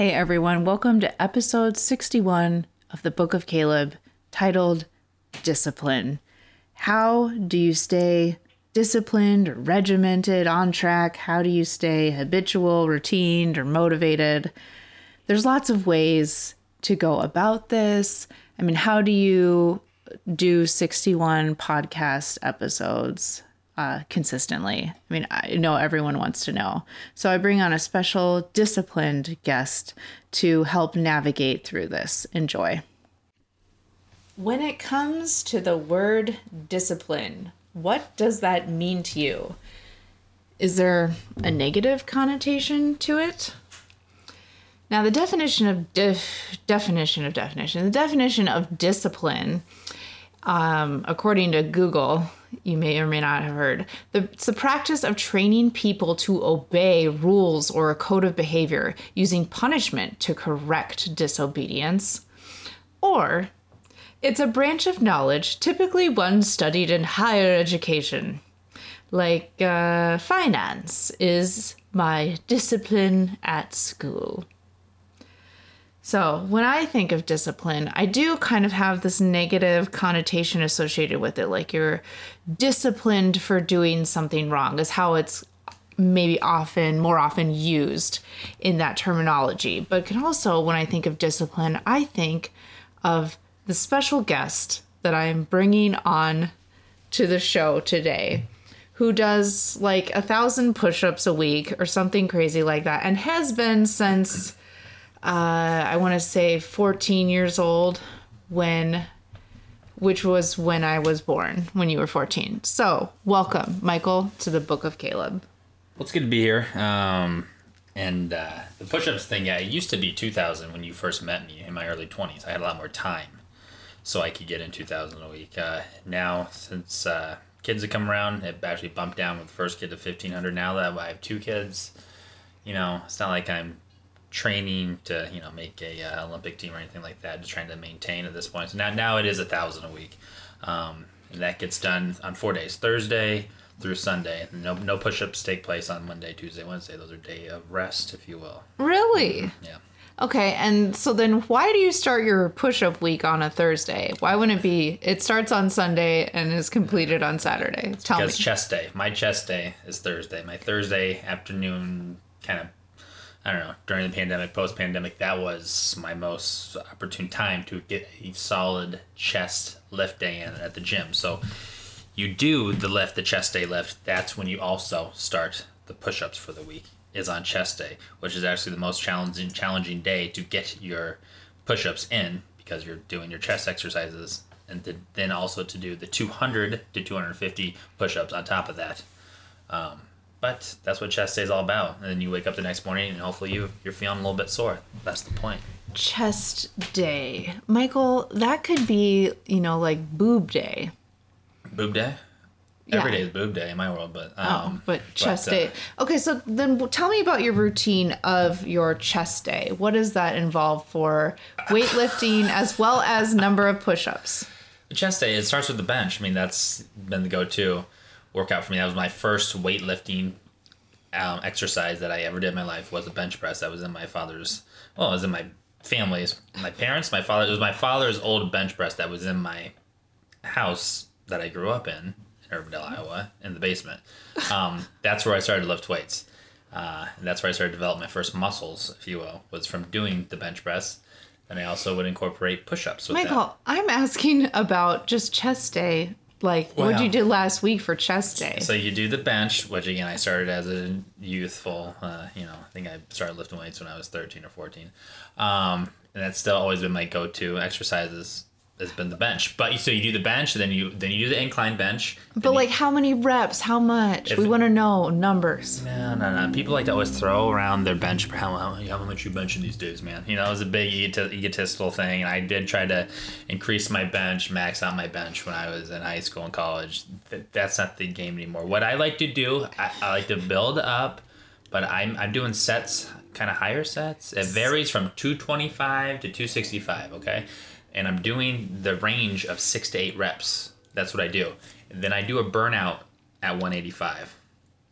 Hey everyone, welcome to episode 61 of the Book of Caleb titled Discipline. How do you stay disciplined or regimented, on track? How do you stay habitual, routine, or motivated? There's lots of ways to go about this. I mean, how do you do 61 podcast episodes uh, consistently? I mean, I know everyone wants to know. So I bring on a special disciplined guest to help navigate through this. Enjoy. When it comes to the word discipline, what does that mean to you? Is there a negative connotation to it? Now, the definition of def- definition of definition, the definition of discipline, um, according to Google, you may or may not have heard, the, it's the practice of training people to obey rules or a code of behavior using punishment to correct disobedience. Or it's a branch of knowledge, typically one studied in higher education. Like uh, finance is my discipline at school. So, when I think of discipline, I do kind of have this negative connotation associated with it. Like you're disciplined for doing something wrong, is how it's maybe often, more often used in that terminology. But can also, when I think of discipline, I think of the special guest that I'm bringing on to the show today who does like a thousand push ups a week or something crazy like that and has been since uh, I want to say 14 years old when which was when I was born, when you were 14. So, welcome, Michael, to the Book of Caleb. Well, it's good to be here. Um, and uh, the push ups thing, yeah, it used to be 2000 when you first met me in my early 20s. I had a lot more time, so I could get in 2000 a week. Uh, now, since uh, kids have come around, it actually bumped down with the first kid to 1500. Now that I have two kids, you know, it's not like I'm training to you know make a uh, Olympic team or anything like that. Just trying to maintain at this point. So now now it is a thousand a week, um, and that gets done on four days: Thursday through Sunday. No no push-ups take place on Monday, Tuesday, Wednesday. Those are day of rest, if you will. Really? Yeah. Okay, and so then why do you start your push up week on a Thursday? Why wouldn't it be? It starts on Sunday and is completed on Saturday. Tell because me. chest day. My chest day is Thursday. My Thursday afternoon kind of I don't know, during the pandemic, post pandemic, that was my most opportune time to get a solid chest lift day in at the gym. So you do the lift, the chest day lift, that's when you also start the push ups for the week, is on chest day, which is actually the most challenging challenging day to get your push ups in because you're doing your chest exercises and to, then also to do the 200 to 250 push ups on top of that. Um, but that's what chest day is all about. And then you wake up the next morning and hopefully you you're feeling a little bit sore. That's the point. Chest day. Michael, that could be, you know, like boob day. Boob day? Yeah. Every day is boob day in my world, but um, Oh, but chest uh, day. Okay, so then tell me about your routine of your chest day. What does that involve for weightlifting as well as number of push-ups? Chest day, it starts with the bench. I mean, that's been the go-to workout for me. That was my first weightlifting um, exercise that I ever did in my life was a bench press. That was in my father's, well, it was in my family's, my parents, my father. It was my father's old bench press that was in my house that I grew up in, in Urbandale, Iowa, in the basement. Um, that's where I started to lift weights. Uh, and that's where I started to develop my first muscles, if you will, was from doing the bench press. And I also would incorporate push-ups with that. Michael, I'm asking about just chest day. Like, what did you do last week for chest day? So you do the bench, which again I started as a youthful. Uh, you know, I think I started lifting weights when I was thirteen or fourteen, um, and that's still always been my go-to exercises has been the bench. But so you do the bench, then you then you do the incline bench. But like, how many reps? How much? If- we want to know numbers. No, no, no. People like to always throw around their bench. How, how, how much you benching these days, man? You know, it was a big egotistical thing, and I did try to increase my bench, max out my bench when I was in high school and college. Th- That's not the game anymore. What I like to do, I, I like to build up, but I'm I'm doing sets, kind of higher sets. It varies from 225 to 265. Okay, and I'm doing the range of six to eight reps. That's what I do. And then I do a burnout at 185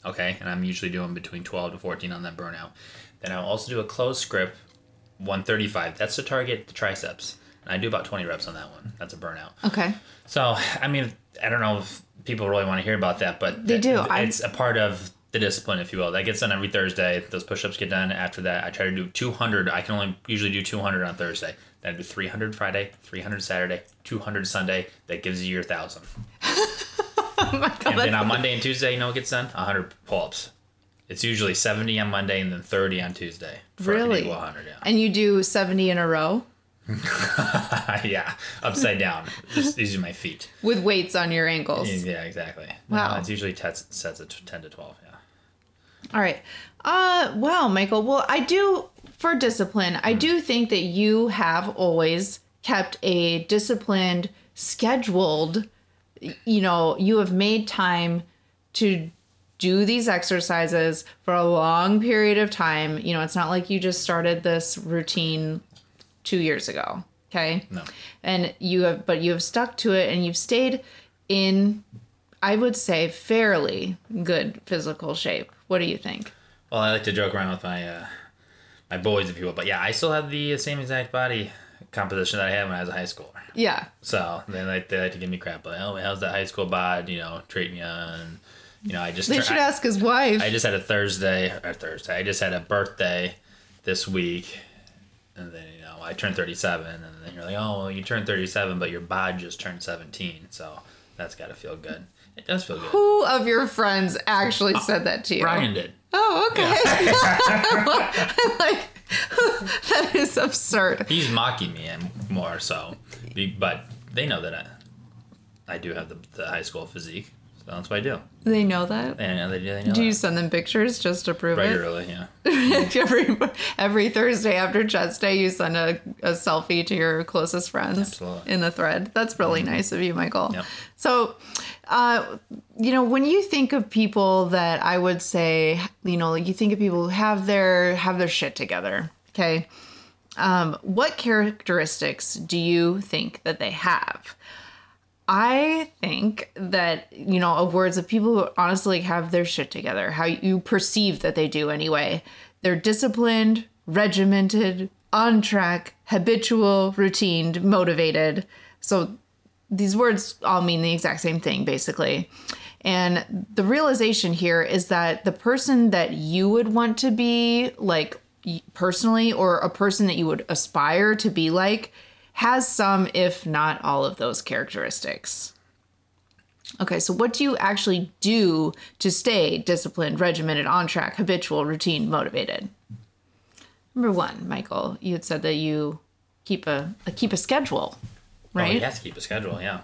okay? And i'm usually doing between 12 to 14 on that burnout. Then i'll also do a close grip 135 that's to target the triceps. And i do about 20 reps on that one. That's a burnout. Okay. so i mean i don't know if people really want to hear about that but They do. th- I- it's a part of the discipline if you will. That gets done every thursday. Those push-ups get done after that. I try to do 200 i can only usually do 200 on thursday i do 300 friday 300 saturday 200 sunday that gives you your thousand Oh my god. and then on Monday and Tuesday, you know what gets done? 100 pull ups. It's usually 70 on Monday and then 30 on Tuesday. Really? equal 100, and you do 70 in a row yeah. yeah, upside down. Just using my feet. with weights on your ankles. Yeah, exactly. Wow. No, it's usually tets, sets of 10 to 12, yeah. All right. Uh wow, Michael. Well, I do for discipline, I do think that you have always kept a disciplined, scheduled, you know, you have made time to do these exercises for a long period of time. You know, it's not like you just started this routine 2 years ago, okay? No. And you have but you have stuck to it and you've stayed in I would say fairly good physical shape. What do you think? Well, I like to joke around with my uh, my boys, if you will. But yeah, I still have the same exact body composition that I had when I was a high schooler. Yeah. So they like, they like to give me crap. Like, oh, how's that high school bod? You know, treating you. And, you know, I just They should ask his wife. I just had a Thursday or Thursday. I just had a birthday this week, and then you know I turned thirty seven, and then you're like, oh, well, you turned thirty seven, but your bod just turned seventeen, so that's got to feel good. It does feel good. Who of your friends actually uh, said that to you? Brian did. Oh, okay. like that is absurd. He's mocking me and more so, but they know that I, I do have the, the high school physique, that's what I do. They know that. And they, do they know Do you send them pictures just to prove it? regularly, yeah. every every Thursday after chest day, you send a, a selfie to your closest friends Absolutely. in the thread. That's really nice of you, Michael. Yep. So, uh, you know, when you think of people that I would say, you know, like you think of people who have their have their shit together. Okay. Um, what characteristics do you think that they have? I think that, you know, of words of people who honestly have their shit together, how you perceive that they do anyway. They're disciplined, regimented, on track, habitual, routined, motivated. So these words all mean the exact same thing, basically. And the realization here is that the person that you would want to be, like personally, or a person that you would aspire to be like, has some, if not all of those characteristics. Okay, so what do you actually do to stay disciplined, regimented, on track, habitual, routine, motivated? Number one, Michael, you had said that you keep a, a keep a schedule, Oh, right? has to keep a schedule, yeah.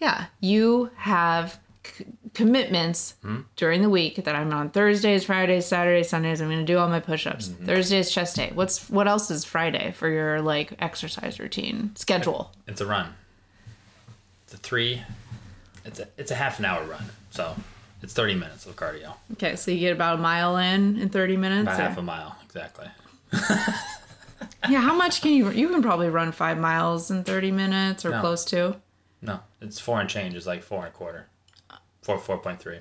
Yeah, you have c- commitments during the week that I'm on Thursdays, Fridays, Saturdays, Sundays. I'm going to do all my push-ups. Mhm. Thursdays chest day. What's what else is Friday for your like exercise routine schedule? It's a run. It's a three. It's a it's a half an hour run, so it's thirty minutes of cardio, Okay, so you get about a mile in in 30 minutes. about or- half a mile exactly. yeah, how much can you? You can probably run five miles in 30 minutes or No. close to. No, it's four and change. It's like four and a quarter, point three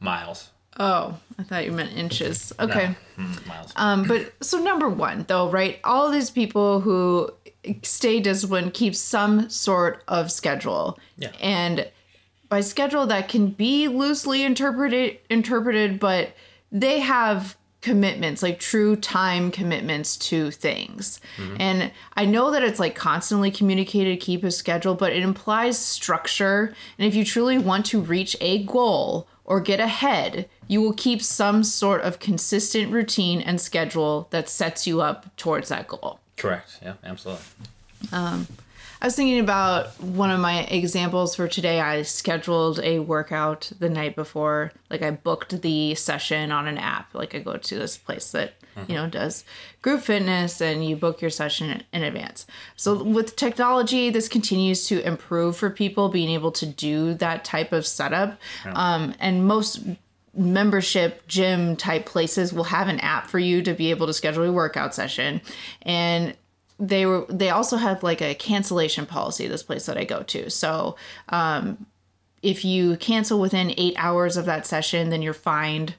miles. Oh, I thought you meant inches. Okay. No, mm, miles. Um, but so number one, though, right? All these people who stay disciplined keep some sort of schedule, Yeah. and by schedule that can be loosely interpreted, interpreted, but they have commitments, like true time commitments to things. And I know that it's like constantly communicated, keep a schedule, but it implies structure. And if you truly want to reach a goal or get ahead, you will keep some sort of consistent routine and schedule that sets you up towards that goal. Correct. Yeah, absolutely. Um, I was thinking about one of my examples for today. I scheduled a workout the night before. Like I booked the session on an app. Like I go to this place that, you know, does group fitness and you book your session in advance. So with technology, this continues to improve for people being able to do that type of setup. Um, and most membership gym type places will have an app for you to be able to schedule a workout session and they were they also have like a cancellation policy this place that i go to. So um, if you cancel within eight hours of that session then you're fined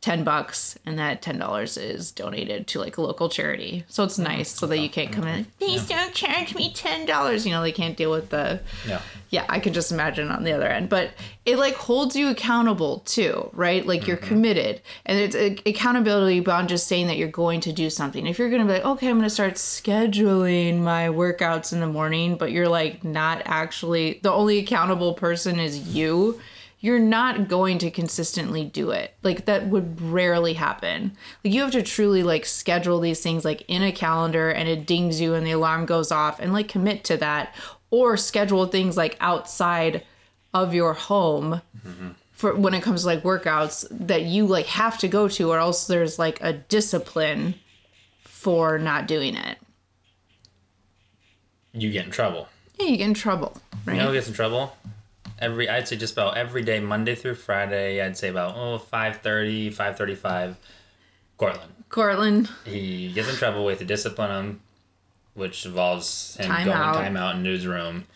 10 bucks and that $10 is donated to like a local charity. So it's nice so that you can't come in. Please don't charge me $10 you know they can't deal with the Yeah. yeah i can just imagine on the other end. But it like holds you accountable too right? Like you're mm-hmm. committed. And it's a, accountability beyond just saying that you're going to do something. If you're going to be like okay i'm going to start scheduling my workouts in the morning but you're like not actually the only accountable person is you you're not going to consistently do it like that would rarely happen like you have to truly like schedule these things like in a calendar and it dings you and the alarm goes off and like commit to that or schedule things like outside of your home for when it comes to like workouts that you like have to go to or else there's like a discipline for not doing it You get in trouble. yeah you get in trouble right You know who gets in trouble? Every I'd say just about every day, Monday through Friday. I'd say about oh 5.30, 5.35, Cortland. cortland He gets in trouble with the discipline him, which involves him Time going out. time out in newsroom.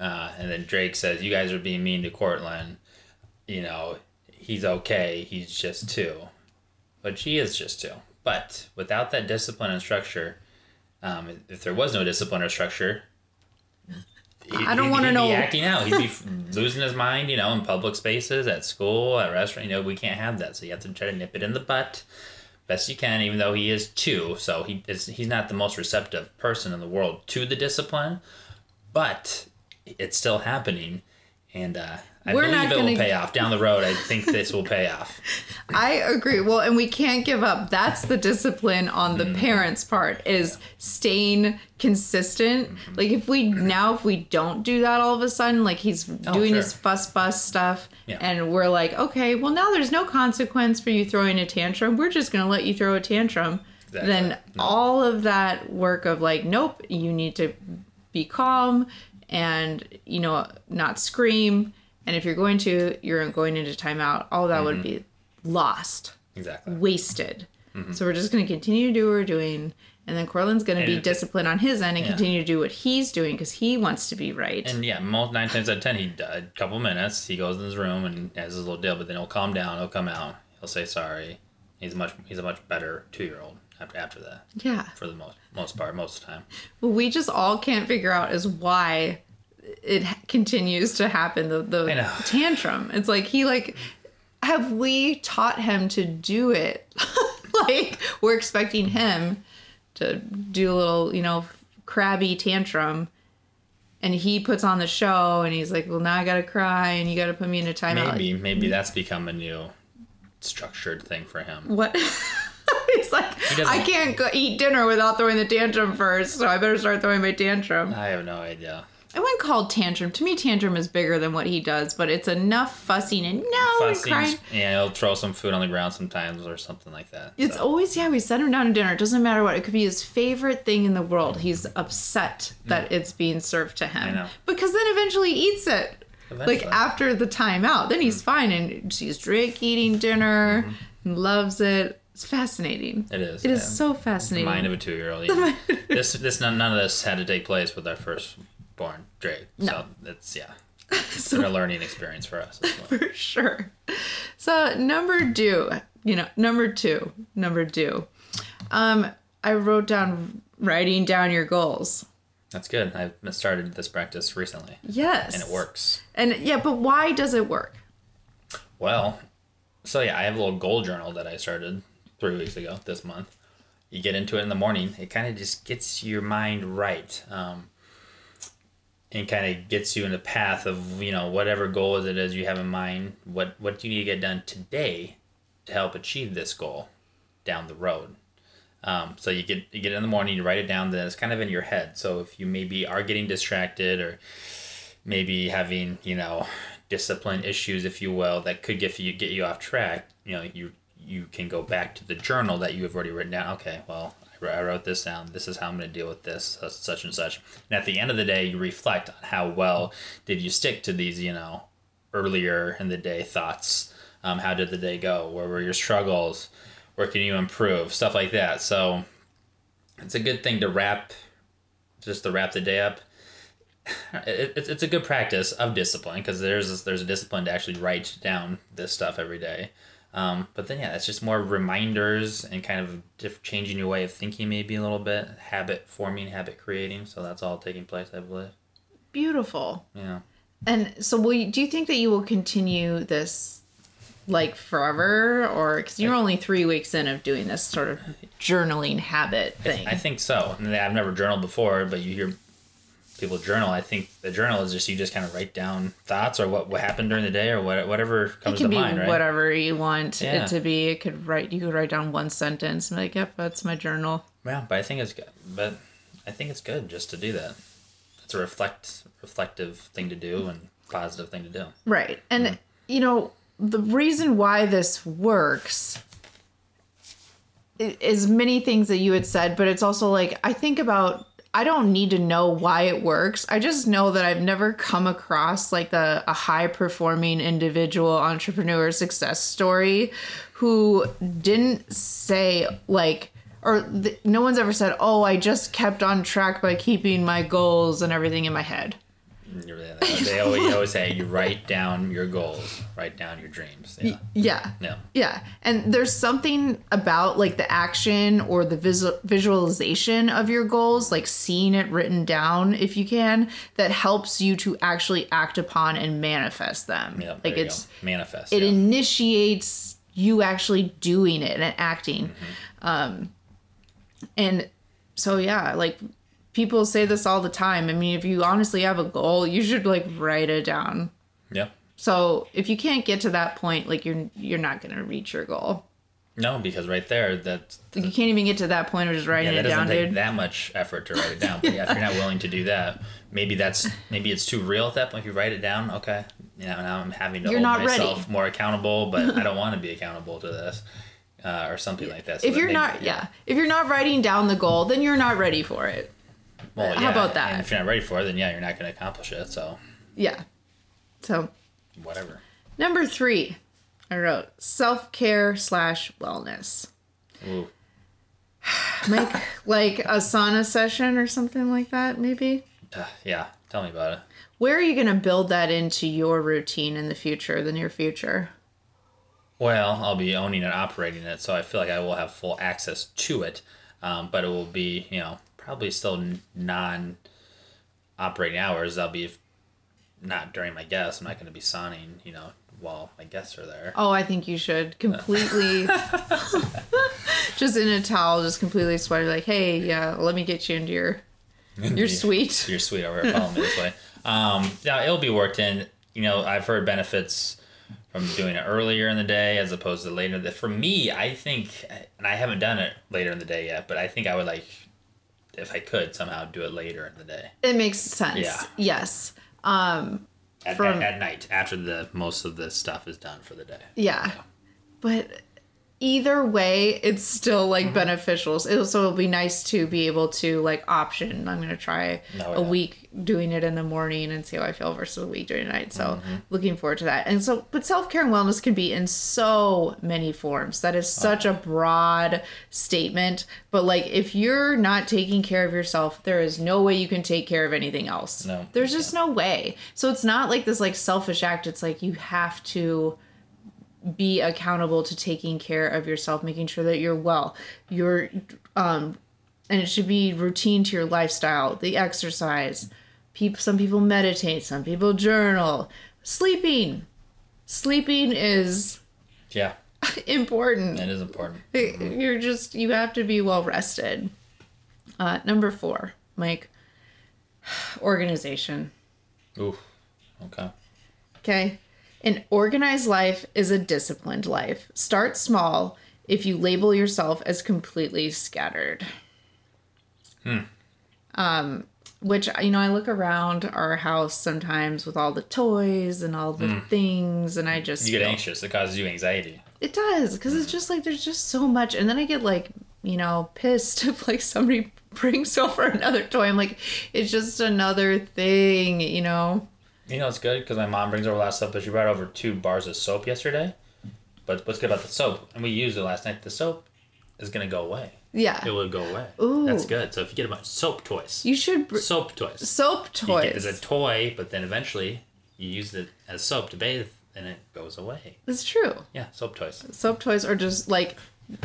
Uh, and then Drake says, "You guys are being mean to Cortland. You know, he's okay. He's just two, but she is just two. But without that discipline and structure, um, if there was no discipline or structure." He- I don't he'd be know- acting out. He'd be losing his mind, you know, in public spaces, at school, at restaurant. You know, we can't have that. So you have to try to nip it in the butt best you can, even though he is two. So he is he's not the most receptive person in the world to the discipline, but it's still happening, and uh, I We're believe not it will gonna- pay off down the road. I think this will pay off. I agree. Well, and we can't give up. That's the discipline on the Mm-hmm. parents' part is staying consistent. Mm-hmm. Like if we now if we don't do that all of a sudden, like he's doing his Oh, fuss bus stuff Yeah. and we're like, "Okay, well now there's no consequence for you throwing a tantrum. We're just going to let you throw a tantrum." Exactly. Then all of that work of like, "Nope, you need to be calm and, you know, not scream." And if you're going to, you're going into timeout. All that would mm-hmm. be lost Exactly. wasted. Mm-hmm. So we're just going to continue to do what we're doing. And then Cortland's going to be disciplined on his end and Yeah. continue to do what he's doing because he wants to be right. And yeah, most nine times out of ten, he uh, a couple minutes. He goes in his room and has his little deal, but then he'll calm down. He'll come out. He'll say sorry. He's much. He's a much better two year old after after that. yeah. For the most most part, most of the time. What we just all can't figure out is why it continues to happen. The, the tantrum. It's like he like, have we taught him to do it? like we're expecting him to do a little, you know, crabby tantrum. And he puts on the show and he's like, well, now I got to cry and you got to put me in a timeout. Maybe maybe that's become a new structured thing for him. What? He's like, doesn't- I can't go eat dinner without throwing the tantrum first, so I better start throwing my tantrum. I have no idea. I wouldn't call it tantrum. To me, tantrum is bigger than what he does, but it's enough fussing and no Fussing, crying. yeah, he'll throw some food on the ground sometimes or something like that. It's so. always, yeah, we set him down to dinner. It doesn't matter what. It could be his favorite thing in the world. He's upset that it's being served to him. Mm. know. Because then eventually he eats it. Like after the timeout. Then he's fine and sees Drake eating dinner and loves it. It's fascinating. Mm-hmm. It is, It is yeah. so fascinating. mind of a two year old. this this none, none of this had to take place with our firstborn Drake. So it's yeah. It's been a learning experience for us as well. for sure. So number two, you know, number two, number two. Um, I wrote down writing down your goals. That's good. I've started this practice recently Yes. and it works. And yeah, but why does it work? Well, so yeah, I have a little goal journal that I started three weeks ago this month. You get into it in the morning, it kind of just gets your mind right. Um, and kind of gets you in the path of you know whatever goal is it is you have in mind. What what do you need to get done today to help achieve this goal down the road? Um, so you get you get in the morning, you write it down, then it's kind of in your head. So if you maybe are getting distracted or maybe having you know discipline issues, if you will, that could get you get you off track. You know, you you can go back to the journal that you have already written down. Okay, well, I wrote this down. This is how I'm going to deal with this, such and such. And at the end of the day, you reflect on how well did you stick to these, you know, earlier in the day thoughts. Um, how did the day go? Where were your struggles? Where can you improve? Stuff like that. So it's a good thing to wrap, just to wrap the day up. It, it's, it's a good practice of discipline because there's there's a discipline to actually write down this stuff every day. Um, but then yeah, it's just more reminders and kind of diff- changing your way of thinking maybe a little bit, habit forming, habit creating. So that's all taking place, I believe. Beautiful. Yeah. And so, will you, do you think that you will continue this like forever, or because you're only three weeks in of doing this sort of journaling habit thing? I think so. And I've never journaled before, but you hear people journal. I think the journal is just you just kind of write down thoughts or what, what happened during the day or what, whatever comes it can to be mind, right? whatever you want Yeah. it to be. It could write. You could write down one sentence and be like, "Yep, that's my journal." Yeah, but I think it's good. But I think it's good just to do that. It's a reflect reflective thing to do and positive thing to do. Right. And, you know, the reason why this works is many things that you had said, but it's also like, I think about, I don't need to know why it works. I just know that I've never come across like a high performing individual entrepreneur success story who didn't say, like, or th- no one's ever said, oh, I just kept on track by keeping my goals and everything in my head. They always, you always say you write down your goals, write down your dreams. Yeah. Yeah. Yeah. Yeah. And there's something about like the action or the visual visualization of your goals, like seeing it written down if you can, that helps you to actually act upon and manifest them. Yeah, like it's go. manifest. it yeah. initiates you actually doing it and acting. Um and so yeah, like people say this all the time. I mean, if you honestly have a goal, you should like write it down. yeah. So if you can't get to that point, like you're you're not gonna reach your goal. No, because right there, that Like you can't even get to that point of just writing yeah, that it doesn't down, take dude. that much effort to write it down. But yeah, if you're not willing to do that, maybe that's maybe it's too real at that point. If you write it down, okay, you know, now I'm having to You're hold not ready. myself more accountable, but I don't want to be accountable to this. Uh, or something like that. So if that you're maybe- not, yeah, if you're not writing down the goal, then you're not ready for it. Well, How yeah, about that? And if you're not ready for it, then yeah, you're not going to accomplish it. So Yeah. So whatever. number three, I wrote self care slash wellness. Ooh. Make like a sauna session or something like that, maybe. Uh, yeah, tell me about it. Where are you going to build that into your routine in the future, the near future? Well, I'll be owning and operating it, so I feel like I will have full access to it. Um, but it will be, you know, probably still non operating hours. I'll be if not during my guests. I'm not going to be signing, you know, while my guests are there. Oh, I think you should completely just in a towel, just completely sweaty. Like, hey, yeah, let me get you into your your suite. You're sweet over here. Follow me this way. Um, yeah, it'll be worked in. You know, I've heard benefits from doing it earlier in the day as opposed to later. For me, I think, and I haven't done it later in the day yet, but I think I would like, if I could somehow do it later in the day, It makes sense. Yeah. Yes. Um. at, From- at, at night after the most of the stuff is done for the day. Yeah. But either way, it's still like Mm-hmm. beneficial. So so it'll be nice to be able to like option. I'm gonna try Oh, a yeah. week doing it in the morning and see how I feel versus a week it at night. So Mm-hmm. looking forward to that. And so, but self care and wellness can be in so many forms. That is such a broad statement. But like, if you're not taking care of yourself, there is no way you can take care of anything else. No, there's just no way. So it's not like this like selfish act. It's like you have to be accountable to taking care of yourself, making sure that you're well. You're um and it should be routine to your lifestyle, the exercise. People some people meditate, some people journal. Sleeping. Sleeping is Yeah, important. it is important. You're just you have to be well rested. Uh number 4, Mike. Organization. Ooh, okay. Okay. An organized life is a disciplined life. Start small. if you label yourself as completely scattered. Hmm. Um, which you know, I look around our house sometimes with all the toys and all the hmm. things, and I just You get feel- anxious. It causes you anxiety. It does because it's hmm. just like there's just so much, and then I get like you know pissed if like somebody brings over another toy. I'm like, it's just another thing, you know. You know, it's good because my mom brings over a lot of stuff, but she brought over two bars of soap yesterday. But what's good about the soap, and we used it last night, the soap is going to go away. Yeah, It will go away. Ooh. That's good. So if you get a bunch of soap toys, you should br- soap toys. soap You get it toys. as a toy, but then eventually you use it as soap to bathe and it goes away. It's true. Yeah, soap toys. Soap toys are just like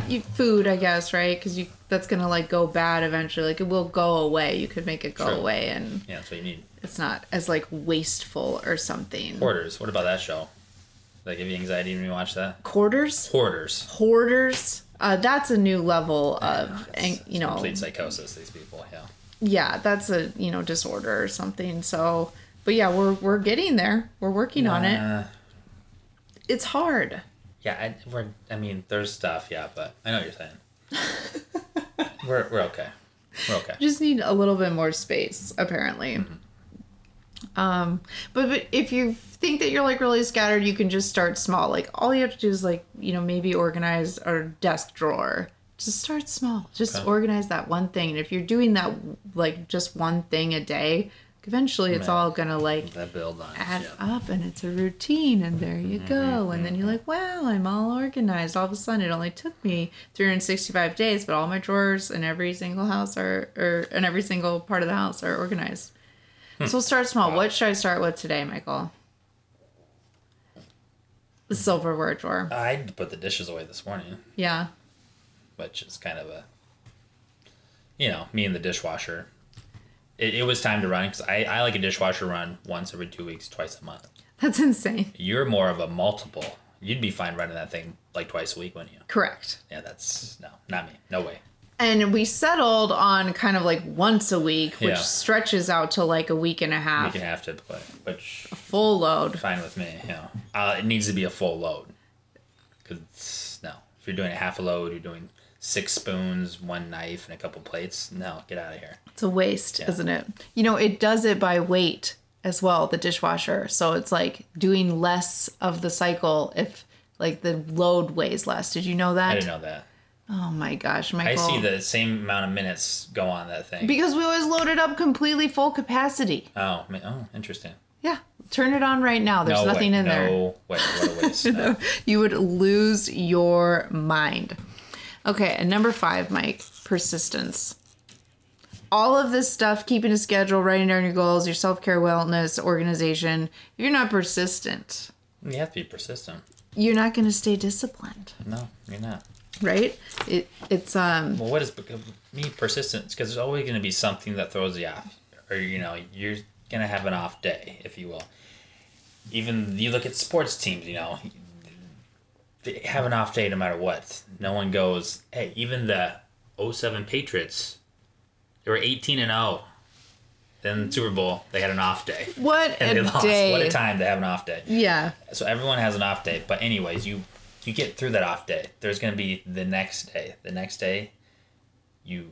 you, food, I guess, right? Because you that's gonna like go bad eventually. Like it will go away. You could make it go True. away, and Yeah, that's what you need. it's not as like wasteful or something. Hoarders. What about that show? Does that give you anxiety when you watch that? Quarters, Hoarders. hoarders. Uh, that's a new level of, and you know, Complete psychosis, these people, yeah. yeah, that's a you know disorder or something. So, but yeah, we're we're getting there. We're working on it. It's hard. Yeah, I, we're, I mean, there's stuff, yeah, but I know what you're saying. we're, we're okay. We're okay. just need a little bit more space apparently um but, but if you think that you're like really scattered you can just start small like all you have to do is like you know maybe organize our desk drawer just start small just Okay. organize that one thing and if you're doing that like just one thing a day eventually it's Right. all gonna like That build on. add yeah. up and it's a routine and there you mm-hmm, go. And mm-hmm, then you're mm-hmm. like wow i'm all organized. All of a sudden it only took me 365 days but all my drawers in every single house are or in every single part of the house are organized. Hmm. So we'll start small. What should i start with today michael? The silverware drawer. I put the dishes away this morning, yeah. Which is kind of a, you know, me and the dishwasher. It, it was time to run because I, I like a dishwasher run once every two weeks, twice a month. that's insane You're more of a multiple. You'd be fine running that thing like twice a week, wouldn't you? correct Yeah, that's no, not me. No way. and we settled on kind of like once a week which Yeah. stretches out to like a week and a We half can have to play, which a full load fine with me. You know, uh, it needs to be a full load. Cause no, if you're doing a half a load, you're doing six spoons, one knife, and a couple plates. No, get out of here. It's a waste, Yeah. isn't it? You know, it does it by weight as well, the dishwasher. So it's like doing less of the cycle if like the load weighs less. Did you know that? I didn't know that. Oh my gosh, Michael. I see the same amount of minutes go on that thing. Because we always load it up completely full capacity. oh, oh, interesting. Yeah. Turn it on right now. There's no nothing way. in there. No way. What a waste. No. You would lose your mind. Okay, and number five, Mike, persistence. All of this stuff, keeping a schedule, writing down your goals, your self care, wellness, organization, if you're not persistent, You have to be persistent. you're not going to stay disciplined, No, you're not. right? It it's um Well, what is me persistence? Because there's always going to be something that throws you off, or you know, you're going to have an off day, if you will. Even you look at sports teams, you know, have an off day no matter what. No one goes, hey, even the 07 Patriots, they were 18 and 0. Then Super Bowl, they had an off day. what And they a lost. day. What a time to have an off day. Yeah. So everyone has an off day, but anyways, you you get through that off day. There's going to be the next day. The next day, you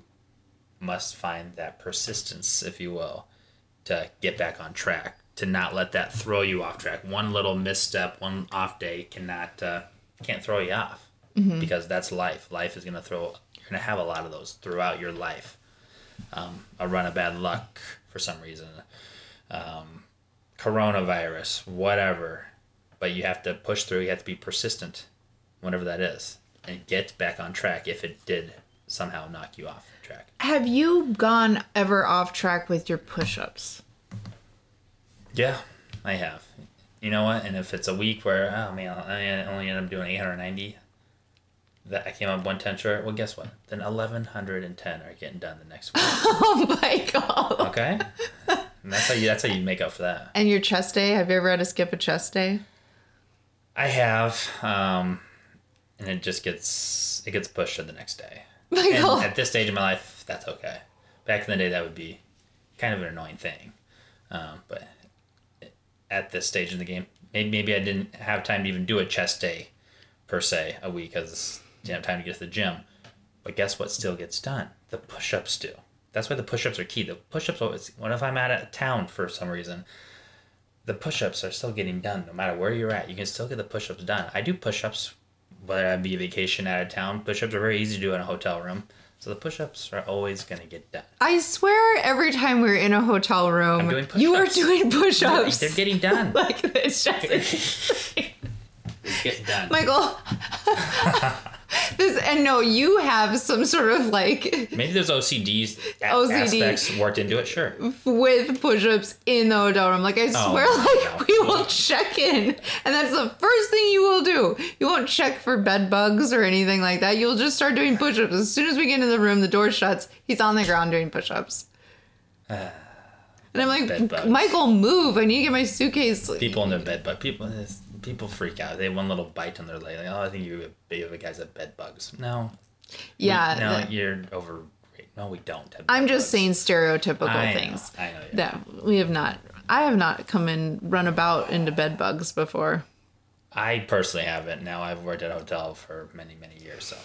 must find that persistence, if you will, to get back on track. To not let that throw you off track. One little misstep, one off day cannot uh, can't throw you off because that's life. Life is going to throw. You're going to have a lot of those throughout your life. Um, a run of bad luck for some reason. Um, coronavirus, whatever. But you have to push through. You have to be persistent, whatever that is, and get back on track if it did somehow knock you off track. Have you gone ever off track with your push ups? Yeah, I have. You know what? And if it's a week where, oh man, I only end up doing 890, that I came up 110 short, well, guess what? Then 1110 are getting done the next week. Oh my god. Okay? and that's how you that's how you make up for that. And your chest day? Have you ever had to skip a chest day? I have, um, and it just gets it gets pushed to the next day. Michael. And at this stage of my life, that's okay. Back in the day, that would be kind of an annoying thing. Um, but at this stage in the game, maybe, maybe I didn't have time to even do a chest day per se a week because didn't have time to get to the gym. But guess what still gets done? The push ups do. That's why the push ups are key. The push ups, what if I'm out of town for some reason? The push ups are still getting done no matter where you're at. You can still get the push ups done. I do push ups whether I be vacation out of town. Push ups are very easy to do in a hotel room. So the push ups are always going to get done. I swear every time we're in a hotel room, you are doing push ups. They're getting done. like it's just They get done. Michael. this and no, you have some sort of like Maybe there's OCDs OCD. aspects worked into it. Sure. with push-ups in the hotel room. Like I oh, swear, no. like we will check in, and that's the first thing you will do. You won't check for bed bugs or anything like that. You'll just start doing push-ups as soon as we get into the room. The door shuts. He's on the ground doing push-ups. Uh, and I'm like, Michael, move! I need to get my suitcase. People in their bed, but people people freak out. They have one little bite on their leg. Like, oh, I think you have guys have bed bugs. No. We- Yeah, no, the- you're over. No, we don't. Have I'm just bugs. saying stereotypical I know, things I know. yeah. that we have not. I have not come and run about into bed bugs before. I personally haven't. Now I've worked at a hotel for many, many years, so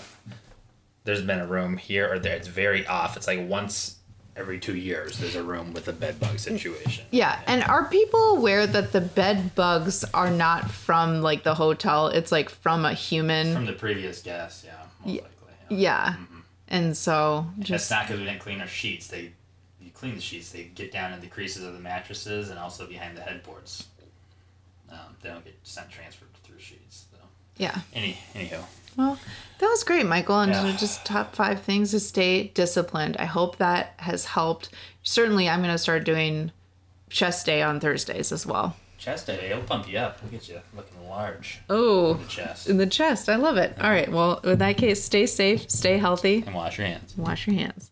there's been a room here or there. It's very off. It's like once every two years there's a room with a bed bug situation. Yeah, and are people aware that the bed bugs are not from like the hotel? It's like from a human. From the previous guest, yeah, most likely. Yeah. yeah, and so That's just not because we didn't clean our sheets. They, you clean the sheets, they get down in the creases of the mattresses and also behind the headboards. Um, they don't get sent transferred through sheets. So. yeah. Any, anyhow, Well, that was great, Michael. And Yeah. just top five things to stay disciplined. I hope that has helped. Certainly, I'm going to start doing chest day on Thursdays as well. chest day, it'll pump you up. We'll get you looking large Oh, in the chest. in the chest. I love it. All right. Well, in that case, stay safe, stay healthy, And wash your hands. wash your hands.